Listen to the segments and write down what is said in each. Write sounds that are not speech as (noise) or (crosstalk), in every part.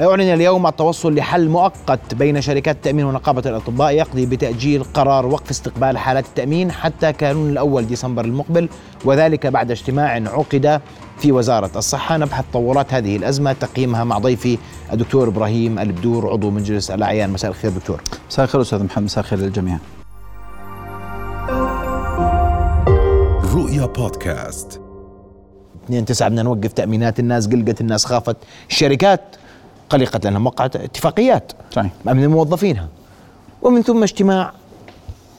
أعلن اليوم التوصل لحل مؤقت بين شركات التأمين ونقابة الأطباء يقضي بتأجيل قرار وقف استقبال حالات التأمين حتى كانون الأول ديسمبر المقبل وذلك بعد اجتماع عقد في وزارة الصحة. نبحث تطورات هذه الأزمة تقييمها مع ضيفي الدكتور إبراهيم البدور عضو مجلس الأعيان. مساء الخير دكتور. مساء الخير أستاذ محمد مساء الخير للجميع. رؤيا بودكاست. 2 9 بدنا نوقف تأمينات الناس قلقت الناس خافت الشركات قلقت لأنها وقعت اتفاقيات صحيح. من موظفينها ومن ثم اجتماع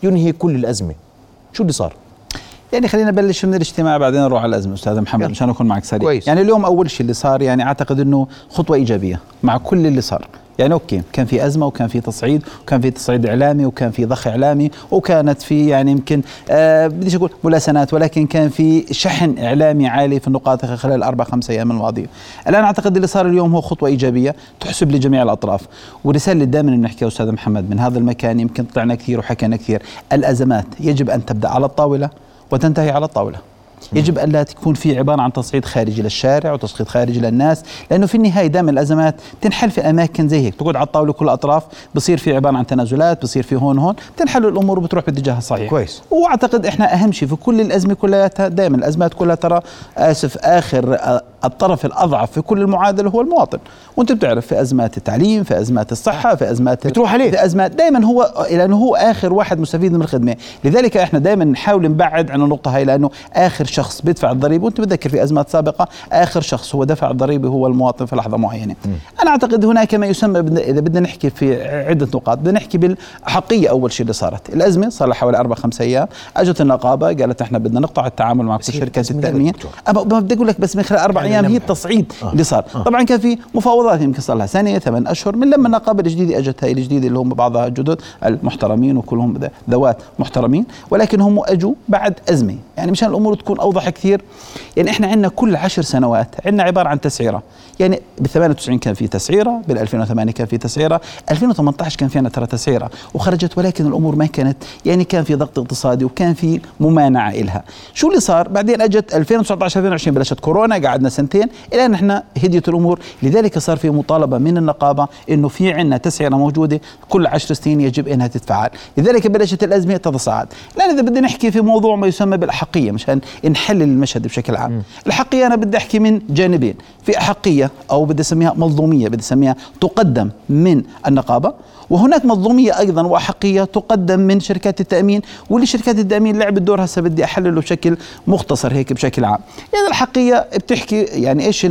ينهي كل الأزمة. شو اللي صار؟ يعني خلينا نبلش من الاجتماع بعدين نروح على الأزمة. أستاذ محمد مشان أكون معك سريع. كويس. يعني اليوم أول شيء اللي صار يعني أعتقد إنه خطوة إيجابية مع كل اللي صار. يعني أوكي كان في أزمة وكان في تصعيد وكان في تصعيد إعلامي وكان في ضخ إعلامي وكانت في يعني يمكن آه بديش أقول ملاسنات ولكن كان في شحن إعلامي عالي في النقاط خلال الاربع خمس أيام الماضية. الآن أعتقد اللي صار اليوم هو خطوة إيجابية تحسب لجميع الأطراف. والرساله اللي دائما نحكيها أستاذ محمد من هذا المكان يمكن طلعنا كثير وحكينا كثير. الأزمات يجب أن تبدأ على الطاولة وتنتهي على الطاولة. يجب الا تكون في عبارة عن تصعيد خارجي للشارع وتصعيد خارجي للناس لأنه في النهاية دائما الأزمات تنحل في أماكن زي هيك. تقعد على الطاولة كل الاطراف بصير في عبارة عن تنازلات بصير في هون هون تنحل الأمور وبتروح باتجاه الصحيح. كويس. وأعتقد إحنا أهم شيء في كل الأزمة كلها دائما الأزمات كلها ترى آسف آخر الطرف الأضعف في كل المعادله هو المواطن. وأنت بتعرف في أزمات التعليم في أزمات الصحة في أزمات بتروح عليه. في أزمات دائما هو لأنه هو آخر واحد مستفيد من الخدمة. لذلك إحنا دائما نحاول نبعد عن النقطة هاي لأنه آخر شخص بيدفع الضريبة. وأنت بتذكر في أزمات سابقة آخر شخص هو دفع الضريبة هو المواطن في لحظة معينة. م. أنا أعتقد هناك ما يسمى إذا بدنا نحكي في عدة نقاط بدنا نحكي بالحقيه أول شيء اللي صارت. الأزمة صار لها حوالي أربع خمس أيام. أجت النقابة قالت إحنا بدنا نقطع التعامل مع كل شركات التأمين. بدي أقول لك بس من خلال أربع أيام هي التصعيد آه. اللي صار. آه. طبعا كان في مفاوضات يمكن صار لها سنة ثمان أشهر من لما النقابه الجديده أجت هاي الجديدة اللي هم بعضها جدد المحترمين وكلهم ذوات محترمين ولكن هم أجوا بعد أزمة. يعني مشان الأمور تكون أوضح كثير يعني إحنا عندنا كل عشر سنوات عندنا عبارة عن تسعيرة. يعني ب 98 كان في تسعيرة بال 2008 كان في تسعيرة 2018 كان في عندنا ترى تسعيرة. وخرجت ولكن الأمور ما كانت يعني كان في ضغط اقتصادي وكان في ممانعة إلها. شو اللي صار؟ بعدين أجت 2019 2020 بلشت كورونا قعدنا سنتين إلى أن إحنا هديت الأمور. لذلك صار في مطالبة من النقابة إنه في عندنا تسعيرة موجودة كل 10 سنين يجب إنها تتفعل. لذلك بلشت الأزمة تتصاعد. الآن إذا بدنا نحكي في موضوع ما يسمى بالأحقية مشان نحلل المشهد بشكل عام. الأحقية أنا بدي أحكي من جانبين. في أحقية أو بدي أسميها مظلومية بدي أسميها تقدم من النقابة وهناك مظلومية أيضا وأحقية تقدم من شركات التأمين واللي شركات التأمين لعبت دور هسه بدي أحلله بشكل مختصر هيك بشكل عام. يعني الحقيقة بتحكي يعني إيش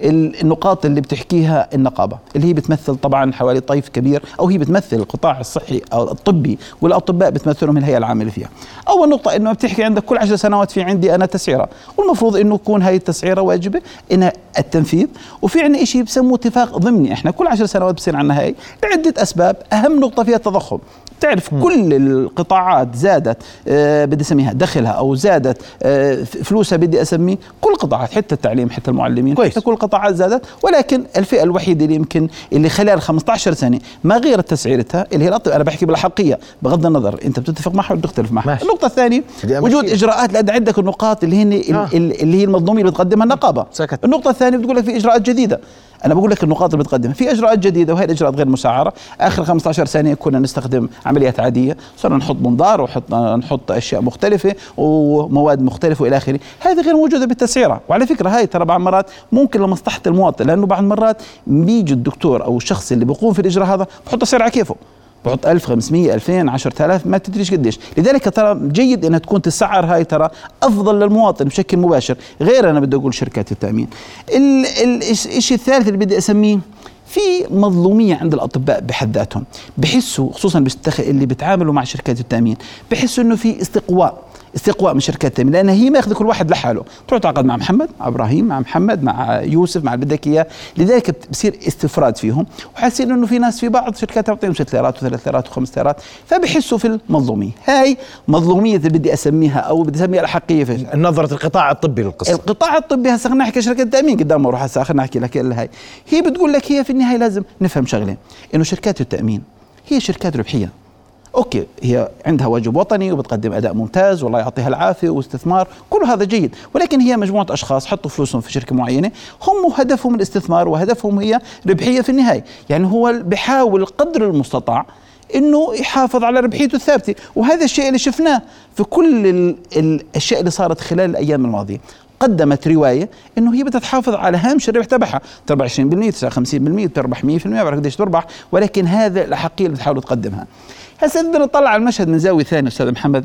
النقاط اللي بتحكيها النقابة؟ اللي هي بتمثل طبعا حوالي طيف كبير أو هي بتمثل القطاع الصحي أو الطبي والأطباء بتمثلهم الهيئة العامة اللي فيها. أول نقطة إنه بتحكي عندك كل عشر سنوات في عندي أنا تسعيرة. والمفروض إنه يكون هاي التسعيرة واجبة إنها التنفيذ. وفي عندنا شيء بسموه اتفاق ضمني. إحنا كل عشر سنوات بصير عندنا هاي لعدة أسباب. أهم نقطة فيها التضخم. تعرف م. كل القطاعات زادت آه بدي أسميها دخلها أو زادت آه فلوسها بدي أسميه كل القطاعات حتى التعليم حتى المعلمين كويس. حتى كل القطاعات زادت ولكن الفئة الوحيدة اللي يمكن اللي خلال 15 سنة ما غيرت تسعيرتها اللي هي الأطب أنا بحكي بالاحقيه بغض النظر أنت بتتفق معها ولا بتختلف معها ماشي. النقطة الثانية وجود إجراءات لأن عندك النقاط اللي هي آه. اللي هي المنظوميه اللي بتقدمها النقابة سكت. النقطة الثانية بتقول لك في إجراءات جديدة أنا بقول لك النقاط اللي بتقدمها. في إجراءات جديدة وهي الإجراءات غير مسعرة. آخر 15 سنه كنا نستخدم عمليات عادية. صرنا نحط منظار ونحط نحط أشياء مختلفة ومواد مختلفة وإلى آخره. هذه غير موجودة بالتسعيرة. وعلى فكرة هاي ترى بعض المرات ممكن لمصلحه المواطن لأنه بعض المرات بيجي الدكتور أو الشخص اللي بيقوم في الإجراء هذا بحط سعر على كيفه. بحط 1500 2000 10000 ما تدريش قديش. لذلك ترى جيد إنها تكون تسعر هاي ترى أفضل للمواطن بشكل مباشر. غير أنا بدي أقول شركات التأمين. الشيء الثالث اللي بدي أسميه في مظلومية عند الأطباء بحد ذاتهم. بحسوا خصوصا اللي بيتعاملوا مع شركات التأمين بحسوا إنه في استقواء. استقواء من شركات التامين لأن هي ماخذه كل واحد لحاله. تروح تعاقد مع محمد مع إبراهيم مع محمد مع يوسف مع بدك إياه. لذلك بصير استفراد فيهم وحاسين إنه في ناس في بعض شركات تعطيهم ست ليرات وثلاث ليرات وخمس ليرات فبحسوا في المظلومية. هاي مظلومية اللي بدي أسميها أو بدي أسميها الاحقيه في نظرة القطاع الطبي للقصة. القطاع الطبي هسه خلينا نحكي شركات التامين قدام ما أروح هسه خلينا نحكي لك هاي. هي بتقول لك هي في النهاية لازم نفهم شغلة إنه شركات التأمين هي شركات ربحية. okay هي عندها واجب وطني وبتقدم أداء ممتاز والله يعطيها العافية واستثمار كل هذا جيد. ولكن هي مجموعة أشخاص حطوا فلوسهم في شركة معينة هم هدفهم الاستثمار وهدفهم هي ربحية في النهاية. يعني هو بحاول قدر المستطاع إنه يحافظ على ربحيته الثابتة. وهذا الشيء اللي شفناه في كل ال- الأشياء اللي صارت خلال الأيام الماضية. قدمت رواية إنه هي بدها تحافظ على هامش الربح تبعها. تربح 20% 59% بتربح 100% ما بعرف قديش تربح. ولكن هذا الاحقيه اللي بتحاول تقدمها. هسه بدنا نطلع على المشهد من زاوية ثانية أستاذ محمد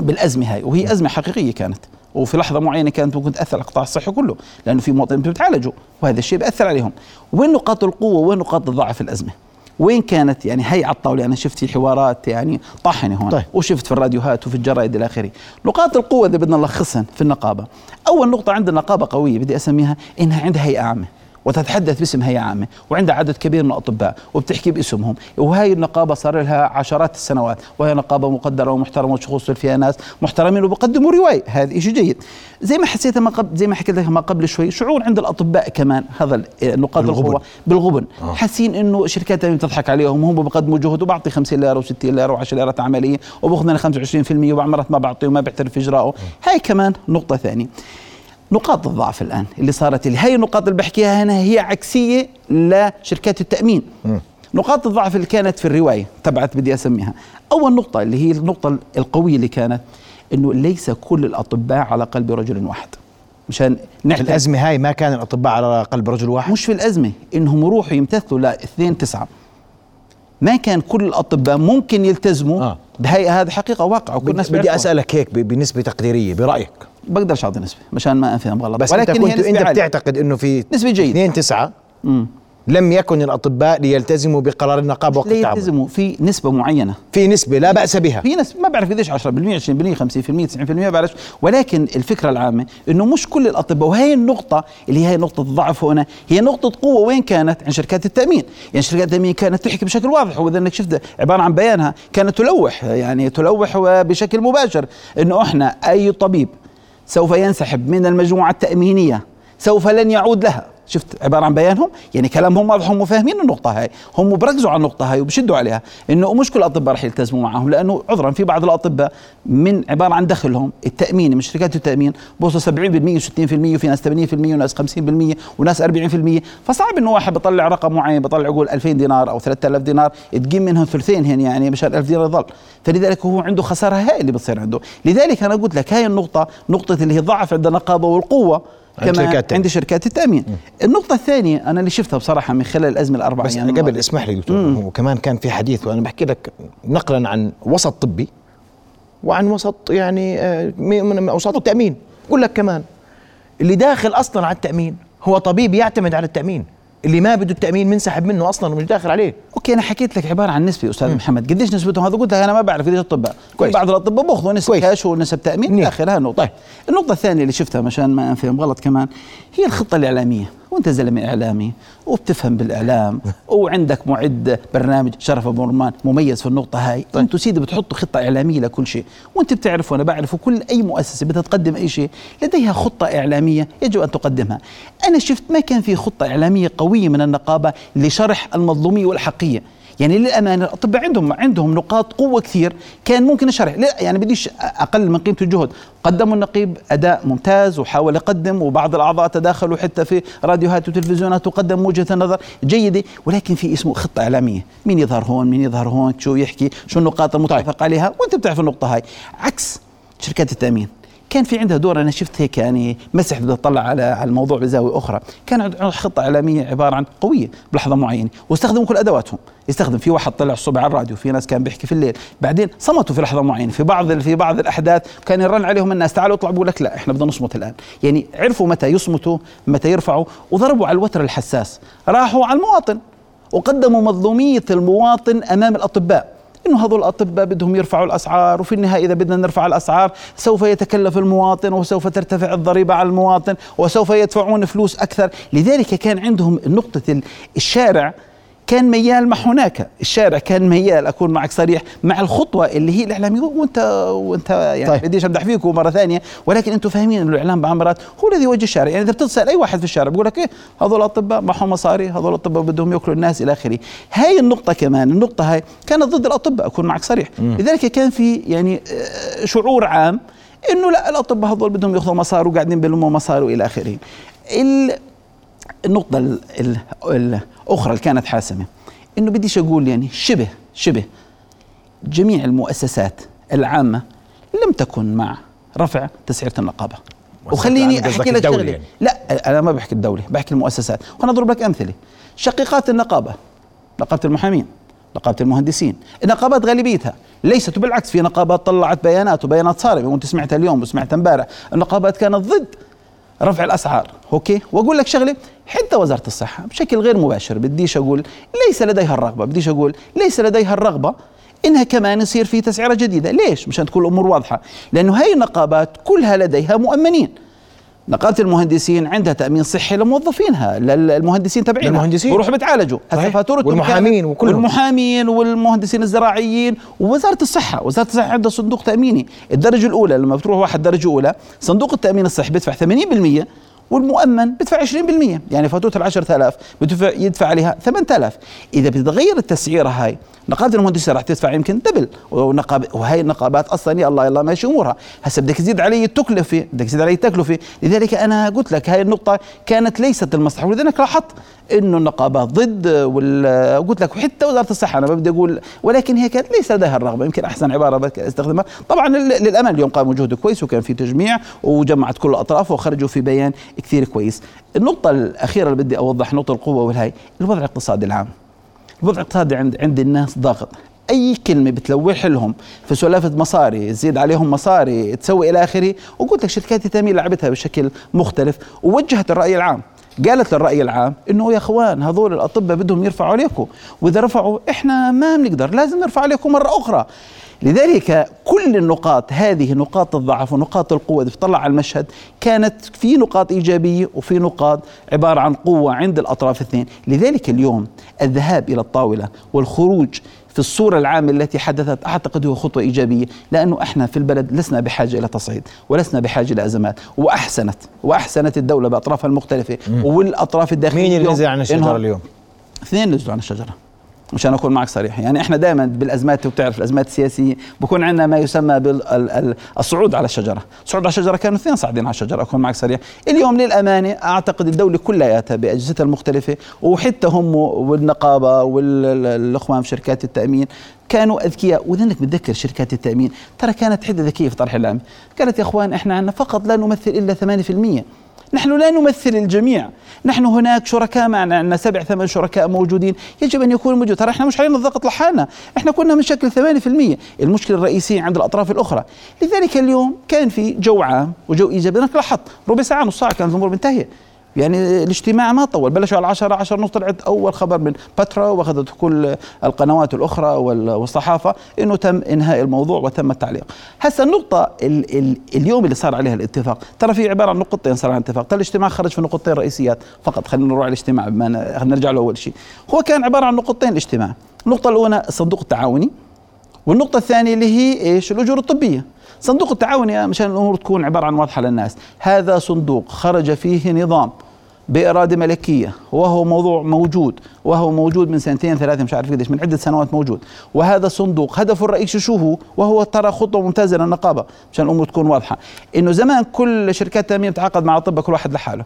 بالأزمة هاي وهي أزمة حقيقية كانت وفي لحظة معينة كانت ممكن تأثر على القطاع الصحي كله لأنه في مواطنين بتعالجوا وهذا الشيء بيأثر عليهم. وين نقاط القوة؟ وين نقاط الضعف في الأزمة؟ وين كانت يعني هي على الطاولة؟ أنا شفت في حوارات يعني طاحنة هون طيب. وشفت في الراديوهات وفي الجرائد إلى آخره. نقاط القوة اللي بدنا نلخصها في النقابة. أول نقطة عندنا نقابة قوية بدي أسميها إنها عندها هيئة عامة. وتتحدث باسم هيئة عامة وعندها عدد كبير من الأطباء وبتحكي باسمهم. وهي النقابة صار لها عشرات السنوات وهي نقابة مقدرة ومحترمة وشخوص فيها ناس محترمين وبقدموا رواية. هذا شيء جيد. زي ما حسيت ما قبل زي ما حكيت لك ما قبل شوي شعور عند الأطباء كمان هذا ال- نقاط بالغبن. القوة. بالغبن. حاسين إنه شركات بتضحك عليهم هم بقدموا جهد وبعطي 50 ليرة و60 ليرة و10 ليرات عملية وباخذ أنا 25% وبعض مرات ما بعطي وما بعترف في اجرائه هاي كمان نقطة ثانية. نقاط الضعف الآن اللي صارت اللي هي النقاط اللي بحكيها هنا هي عكسية لشركات التأمين. نقاط الضعف اللي كانت في الرواية تبعت بدي أسميها. أول نقطة اللي هي النقطة القوية اللي كانت إنه ليس كل الأطباء على قلب رجل واحد. مشان في نعترف الأزمة هاي ما كان الأطباء على قلب رجل واحد؟ مش في الأزمة إنهم يروحوا يمتثلوا ل 2 9 ما كان كل الأطباء ممكن يلتزموا آه. آه. بهي هذا حقيقة واقع وكل الناس بدي. أسألك هيك بنسبة تقديرية برأيك بقدرش أعطي نسبة مشان ما أفهم غلط بس أنت كنت أنت. بتعتقد إنه في نسبة جيدة 2 9 مم. لم يكن الأطباء ليلتزموا بقرار النقابة وقت التعامل يلتزموا في نسبة معينة. في نسبة لا بأس بها. في ناس ما بعرف قديش 10% 20% 50% ما بعرف. ولكن الفكرة العامة إنه مش كل الأطباء وهي النقطة اللي هي نقطة ضعف هنا هي نقطة قوة. وين كانت؟ عند شركات التأمين. يعني شركات التأمين كانت تحكي بشكل واضح وإذا إنك شفت عبارة عن بيانها كانت تلوح يعني تلوح بشكل مباشر إنه إحنا أي طبيب سوف ينسحب من المجموعة التأمينية سوف لن يعود لها. شفت عبارة عن بيانهم؟ يعني كلامهم واضح هم فاهمين النقطة هاي. هم بركزوا على النقطة هاي وبشدوا عليها إنه مش كل الأطباء رح يلتزموا معهم لأنه عذرا في بعض الأطباء من عبارة عن دخلهم التاميني من شركات التأمين بوصل 70% و60% وفي ناس 80% وناس 50% وناس 40% فصعب إنه واحد بيطلع رقم معين بيطلع يقول 2000 دينار أو 3000 دينار تقيم منهم ثلثين هن يعني مشان 1000 دينار يضل فلذلك هو عنده خسارة هائله اللي بتصير عنده. لذلك أنا قلت لك هاي النقطة نقطة اللي هي ضعف عند النقابة والقوة. عند كمان شركات. عند شركات التأمين النقطة الثانية أنا اللي شفتها بصراحة من خلال الأزمة الاربع بس أيام قبل. اسمح لي دكتور وكمان كان في حديث وأنا بحكي لك نقلا عن وسط طبي وعن وسط يعني آه، من من أوساط التأمين بقول لك كمان اللي داخل أصلا على التأمين هو طبيب يعتمد على التأمين اللي ما بده التأمين منسحب منه أصلا ومش داخل عليه. أوكي أنا حكيت لك عبارة عن نسبة أستاذ محمد. قديش نسبتهم؟ هذا قلت لك أنا ما بعرف قديش الأطباء. كويس. بعض الأطباء بأخذوا نسب كويس. كاش ونسب تأمين. داخل. هاي النقطة. طيب. النقطة الثانية اللي شفتها مشان ما أنفهم غلط كمان هي الخطة الإعلامية. وانت زلمة إعلامي وبتفهم بالإعلام (laughs) وعندك معد برنامج شرف أبو رمان مميز في النقطة هاي. طيب. أنتوا سيدي بتحطوا خطة إعلامية لكل شيء. وأنت بتعرف وأنا بعرف وكل أي مؤسسة بدها تقدم أي شيء لديها خطة إعلامية يجب أن تقدمها. أنا شفت ما كان في خطة إعلامية قوية من النقابة لشرح المظلومية والحقية. يعني للأمانة الأطباء عندهم عندهم نقاط قوة كثير. كان ممكن الشرح. لا يعني بديش أقل من قيمة الجهد. قدموا النقيب أداء ممتاز وحاول يقدم وبعض الأعضاء تداخلوا حتى في راديوهات وتلفزيونات وقدم وجهة نظر جيدة. ولكن في اسمه خطة إعلامية. مين يظهر هون؟ مين يظهر هون؟ شو يحكي؟ شو النقاط المتفق عليها؟ وأنت بتعرف النقطة هاي. عكس شركات التأمين. كان في عندها دور أنا شفت هيك يعني مسح بدي اطلع على على الموضوع بزاوية أخرى. كان عندها خطة إعلامية عبارة عن قوية بلحظة معينة واستخدموا كل أدواتهم. يستخدم في واحد طلع الصبح على الراديو في ناس كان بيحكي في الليل. بعدين صمتوا في لحظة معينة في بعض في بعض الأحداث كان يرن عليهم الناس تعالوا اطلعوا بقول لك لا إحنا بدنا نصمت الآن. يعني عرفوا متى يصمتوا متى يرفعوا وضربوا على الوتر الحساس. راحوا على المواطن وقدموا مظلومية المواطن أمام الأطباء. إنه هذول الأطباء بدهم يرفعوا الأسعار وفي النهاية إذا بدنا نرفع الأسعار سوف يتكلف المواطن وسوف ترتفع الضريبة على المواطن وسوف يدفعون فلوس أكثر. لذلك كان عندهم نقطة ال- الشارع كان ميال مع هناك. الشارع كان ميال أكون معك صريح مع الخطوة اللي هي الاعلاميه وانت وأنت يعني طيب. بديش أمدح فيكم مره ثانية ولكن أنتم فاهمين إنه الإعلام بعمرات هو الذي يوجه الشارع. يعني إذا بتسال أي واحد في الشارع بقول لك إيه هذول الأطباء معهم مصاري هذول الأطباء بدهم يأكلوا الناس إلى آخره. هاي النقطة كمان النقطة هاي كانت ضد الأطباء أكون معك صريح. م. لذلك كان في يعني آه، شعور عام إنه لا الأطباء هذول بدهم يأخذوا مصاري وقاعدين بيلموا مصاري والى آخره. النقطة الأخرى اللي كانت حاسمة. إنه بديش أقول يعني شبه شبه جميع المؤسسات العامة لم تكن مع رفع تسعيرة النقابة. وخليني أحكي لك شغلة. يعني. لا أنا ما بحكي الدولة بحكي المؤسسات. وأنا أضرب لك أمثلة. شقيقات النقابة نقابة المحامين نقابة المهندسين. النقابات غالبيتها ليست بالعكس في نقابات طلعت بيانات وبيانات صارمة وأنت سمعتها اليوم وسمعتها امبارح. النقابات كانت ضد رفع الأسعار. أوكي؟ وأقول لك شغلة حتى وزارة الصحة بشكل غير مباشر بديش أقول ليس لديها الرغبة بديش أقول ليس لديها الرغبة إنها كمان يصير في تسعيرة جديدة. ليش؟ مشان تكون الأمور واضحة. لأنه هاي النقابات كلها لديها مؤمنين. نقابه المهندسين عندها تأمين صحي لموظفينها للمهندسين تبعينها. المهندسين بيروحوا بتعالجوا. هسه فاتورتهم والمحامين وكلهم. والمحامين والمهندسين الزراعيين. ووزارة الصحة وزارة الصحة عندها صندوق تأميني. الدرجة الأولى لما بتروح واحد درجة أولى صندوق التأمين الصحي بيدفع 80% والمؤمن بدفع 20% يعني فاتوره ال 10000 بدفع يدفع عليها 8000 إذا بتتغير التسعيرة هاي نقابة المهندسين راح تدفع يمكن دبل. ونقاب وهي النقابات أصلا يا الله الله ماشي أمورها. هسه بدك تزيد علي التكلفه بدك تزيد علي التكلفه لذلك أنا قلت لك هاي النقطة كانت ليست المصلحة ولذلك لاحظت إنه النقابات ضد وقلت لك وحتى وزارة الصحة أنا ما بدي أقول ولكن هي كانت ليس لديها الرغبة يمكن أحسن عبارة استخدمها. طبعا للامانه اليوم قاموا جهد كويس وكان في تجميع وجمعت كل الأطراف وخرجوا في بيان كثير كويس. النقطة الأخيرة اللي بدي أوضح نقطة القوة والهاي الوضع الاقتصادي العام. الوضع الاقتصادي عند عند الناس ضاغط. أي كلمة بتلوح لهم في سلافة مصاري تزيد عليهم مصاري تسوي إلى آخره وقلت لك شركات التأمين لعبتها بشكل مختلف ووجهت الرأي العام. قالت للرأي العام إنه يا أخوان هذول الأطباء بدهم يرفعوا عليكم. وإذا رفعوا إحنا ما بنقدر لازم نرفع عليكم مرة أخرى. لذلك كل النقاط هذه نقاط الضعف ونقاط القوة إذا تطلع على المشهد كانت في نقاط إيجابية وفي نقاط عبارة عن قوة عند الأطراف الاثنين لذلك اليوم الذهاب إلى الطاولة والخروج في الصورة العامة التي حدثت أعتقد هو خطوة إيجابية لأنه إحنا في البلد لسنا بحاجة إلى تصعيد ولسنا بحاجة لأزمات وأحسنت وأحسنت الدولة بأطرافها المختلفة والأطراف الداخلية مين اللي نزل عن الشجرة اليوم؟ اثنين نزلوا عن الشجرة مشان أكون معك صريح. يعني إحنا دائما بالأزمات وبتعرف الأزمات السياسية بكون عندنا ما يسمى بالصعود على الشجرة. الصعود على الشجرة كانوا اثنين صاعدين على الشجرة أكون معك صريح. اليوم للأمانة أعتقد الدولة كلياتها باجهزتها المختلفة وحتى هم والنقابة والإخوان في شركات التأمين كانوا أذكياء. وذنك متذكر شركات التأمين ترى كانت حدة ذكية في طرح الاعلام قالت يا إخوان إحنا عندنا فقط لا نمثل إلا 8% نحن لا نمثل الجميع. نحن هناك شركاء معنا عندنا سبع ثمان شركاء موجودين. يجب أن يكونوا موجود. ترى إحنا مش علينا الضغط لحالنا. إحنا كنا من شكل 8% المشكلة الرئيسية عند الأطراف الأخرى. لذلك اليوم كان في جو عام وجو إيجابي. لاحظت ربع ساعة نص ساعة كانت الأمور منتهية. يعني الاجتماع ما طول. بلشوا على 10 10 ونص طلعت أول خبر من بترا وأخذت كل القنوات الأخرى والصحافة إنه تم إنهاء الموضوع وتم التعليق. هسه النقطة ال ال اليوم اللي صار عليها الاتفاق ترى في عبارة عن نقطتين صار الاتفاق. ترى الاجتماع خرج في نقطتين رئيسيات فقط. خلينا نروح على الاجتماع بما نرجع له أول شيء. هو كان عبارة عن نقطتين الاجتماع. النقطة الأولى الصندوق التعاوني والنقطة الثانية اللي هي إيش؟ الأجور الطبية. صندوق التعاون مشان الأمور تكون عبارة عن واضحة للناس. هذا صندوق خرج فيه نظام بإرادة ملكية وهو موضوع موجود وهو موجود من سنتين ثلاثة مش عارف قديش من عدة سنوات موجود. وهذا الصندوق هدفه الرئيسي شو هو وهو ترى خطوة ممتازة للنقابة مشان الأمور تكون واضحة. إنه زمان كل شركات التأمين بتعاقد مع أطباء كل واحد لحاله.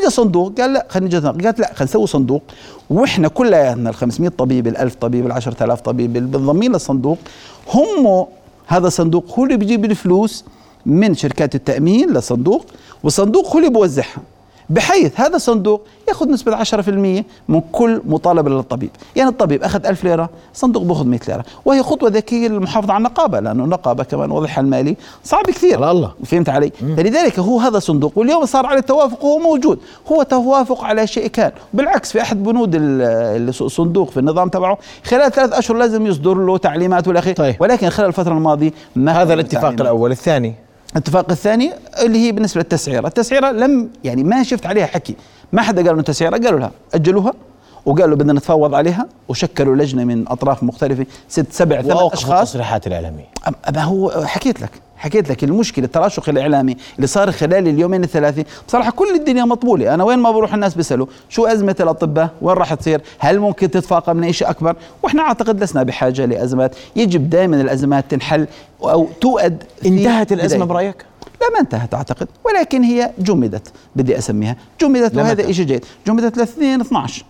اجى صندوق قال لا خلينا نجي قالت لا خلينا نسوي صندوق. وإحنا كلياتنا ال 500 طبيب ال 1000 طبيب ال 10000 طبيب المنضمين للصندوق هم هذا الصندوق هو اللي بيجيب الفلوس من شركات التأمين للصندوق والصندوق هو اللي بوزعها بحيث هذا الصندوق ياخذ نسبة 10% من كل مطالبة للطبيب. يعني الطبيب أخذ 1000 ليرة الصندوق بأخذ 100 ليرة. وهي خطوة ذكية للمحافظة على النقابة لأنه النقابة كمان وضعها المالي صعب كثير. الله فهمت علي؟ مم. فلذلك هو هذا الصندوق واليوم صار عليه التوافق وهو موجود. هو توافق على شيء كان. بالعكس في أحد بنود الصندوق في النظام تبعه خلال ثلاث أشهر لازم يصدر له تعليمات والأخير. طيب. ولكن خلال الفترة الماضية ما هذا الاتفاق. الأول. الثاني. الاتفاق الثاني اللي هي بالنسبة للتسعيرة، التسعيرة لم يعني ما شفت عليها حكي، ما حدا قال إنه تسعيرة قالوا لها أجلوها وقالوا بدنا نتفاوض عليها وشكلوا لجنة من أطراف مختلفة ست سبع ثمان أشخاص. التصريحات الإعلامية. ما هو حكيت لك. حكيت لك المشكلة التراشق الإعلامي اللي صار خلال اليومين الثلاثه بصراحة كل الدنيا مطبولة. أنا وين ما بروح الناس بيسألوا شو أزمة الأطباء؟ وين راح تصير؟ هل ممكن تتفاقم من شيء أكبر؟ وإحنا أعتقد لسنا بحاجة لأزمات. يجب دائما الأزمات تنحل أو تؤد انتهت الأزمة برأيك؟ لا ما انتهت أعتقد. ولكن هي جمدت بدي أسميها. جمدت وهذا شيء جيد. جمدت ل 2 12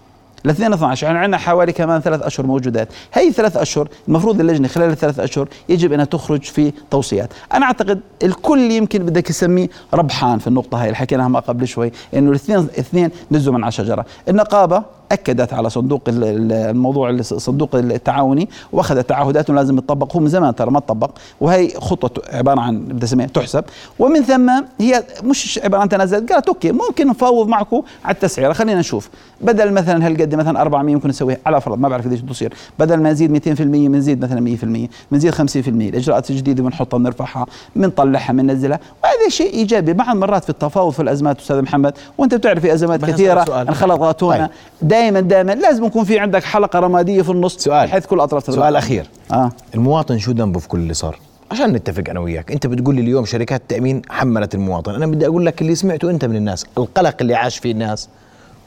2 12 يعني عندنا حوالي كمان ثلاث أشهر موجودات. هي ثلاث أشهر المفروض اللجنة خلال الثلاث أشهر يجب أنها تخرج في توصيات. أنا أعتقد الكل يمكن بدك يسميه ربحان في النقطة هاي اللي حكيناها قبل شوي إنه الاثنين اثنين نزلوا من على الشجره النقابة أكدت على صندوق الموضوع الصندوق التعاوني واخذت تعهدات لازم يطبق هو من زمان ترى ما تطبق وهي خطة عبارة عن بدي أسميها تحسب. ومن ثم هي مش عبارة عن تنازلات قالت أوكي ممكن نفاوض معكم على التسعيرة. خلينا نشوف. بدل مثلا هالقد مثلا 400 ممكن نسويها. على فرض ما بعرف قديش تصير بدل ما نزيد 200% بنزيد مثلا 100% بنزيد 50% الاجراءات الجديده بنحطها بنرفعها بنطلعها بننزلها. شيء إيجابي. بعض المرات في التفاوض في الأزمات أستاذ محمد وأنت بتعرف في أزمات كثيرة انخلطت طيب. دائما دائما لازم يكون في عندك حلقة رمادية في النص سؤال. بحيث كل أطراف سؤال أخير. آه. المواطن شو ذنبه في كل اللي صار؟ عشان نتفق أنا وياك. أنت بتقول لي اليوم شركات التأمين حملت المواطن. أنا بدي أقول لك اللي سمعته أنت من الناس. القلق اللي عاش فيه الناس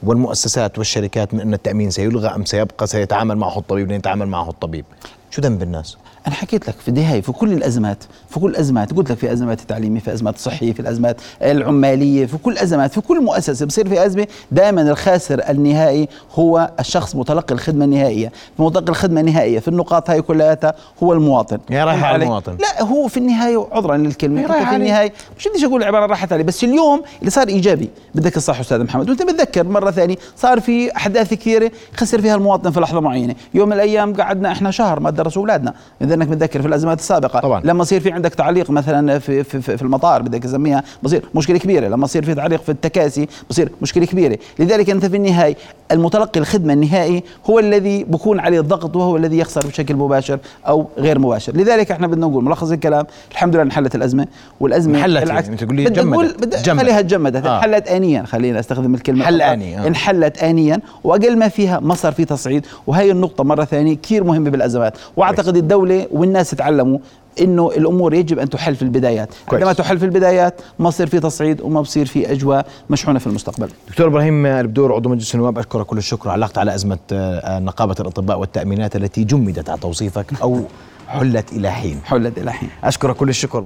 والمؤسسات والشركات من إن التأمين سيلغى أم سيبقى سيتعامل معه الطبيب ليتعامل معه الطبيب. شو ذنب الناس؟ أنا حكيت لك في النهاية في كل الأزمات في كل الأزمات قلت لك في أزمات التعليمية في أزمات الصحية في الأزمات العمالية في كل الأزمات في كل مؤسسة بصير في أزمة دائما الخاسر النهائي هو الشخص متلقي الخدمة النهائية. في متلقي الخدمة النهائية في النقاط هاي كلها هو المواطن. يا رايح على المواطن. لا هو في النهاية عذرا للكلمة في النهاية مش بديش أقول عبارة راحت عليه بس اليوم اللي صار إيجابي بدك الصح أستاذ محمد. وأنت متذكر مرة ثانية صار في أحداث كثيرة خسر فيها المواطن في لحظة معينة. يوم من الأيام قعدنا إحنا شهر ما درسوا أولادنا. إذا إنك متذكر في الأزمات السابقة طبعا. لما يصير في عندك تعليق مثلا في في, في المطار بدك تسميها بصير مشكلة كبيرة. لما يصير في تعليق في التكاسي بصير مشكلة كبيرة. لذلك أنت في النهاية المتلقي الخدمة النهائي هو الذي بكون عليه الضغط وهو الذي يخسر بشكل مباشر أو غير مباشر. لذلك إحنا بدنا نقول ملخص الكلام الحمد لله انحلت الأزمة والأزمة انحلت العكس. يعني تقول لي جمدت خليها تجمدت آه. انحلت انيا خلينا أستخدم الكلمة حل اني آه. انحلت انيا وأقل ما فيها ما صار في تصعيد. وهي النقطة مرة ثانية كثير مهمة بالأزمات. وأعتقد الدولة والناس تعلموا إنه الأمور يجب أن تحل في البدايات. كويس. عندما تحل في البدايات ما بصير في تصعيد وما بصير في أجواء مشحونة في المستقبل. دكتور إبراهيم البدور عضو مجلس النواب أشكرك كل الشكر. علقت على أزمة آه، نقابة الأطباء والتأمينات التي جمدت على توصيفك أو حلت إلى حين. حلت إلى حين. أشكرك كل الشكر.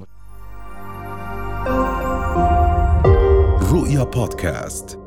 رؤيا بودكاست.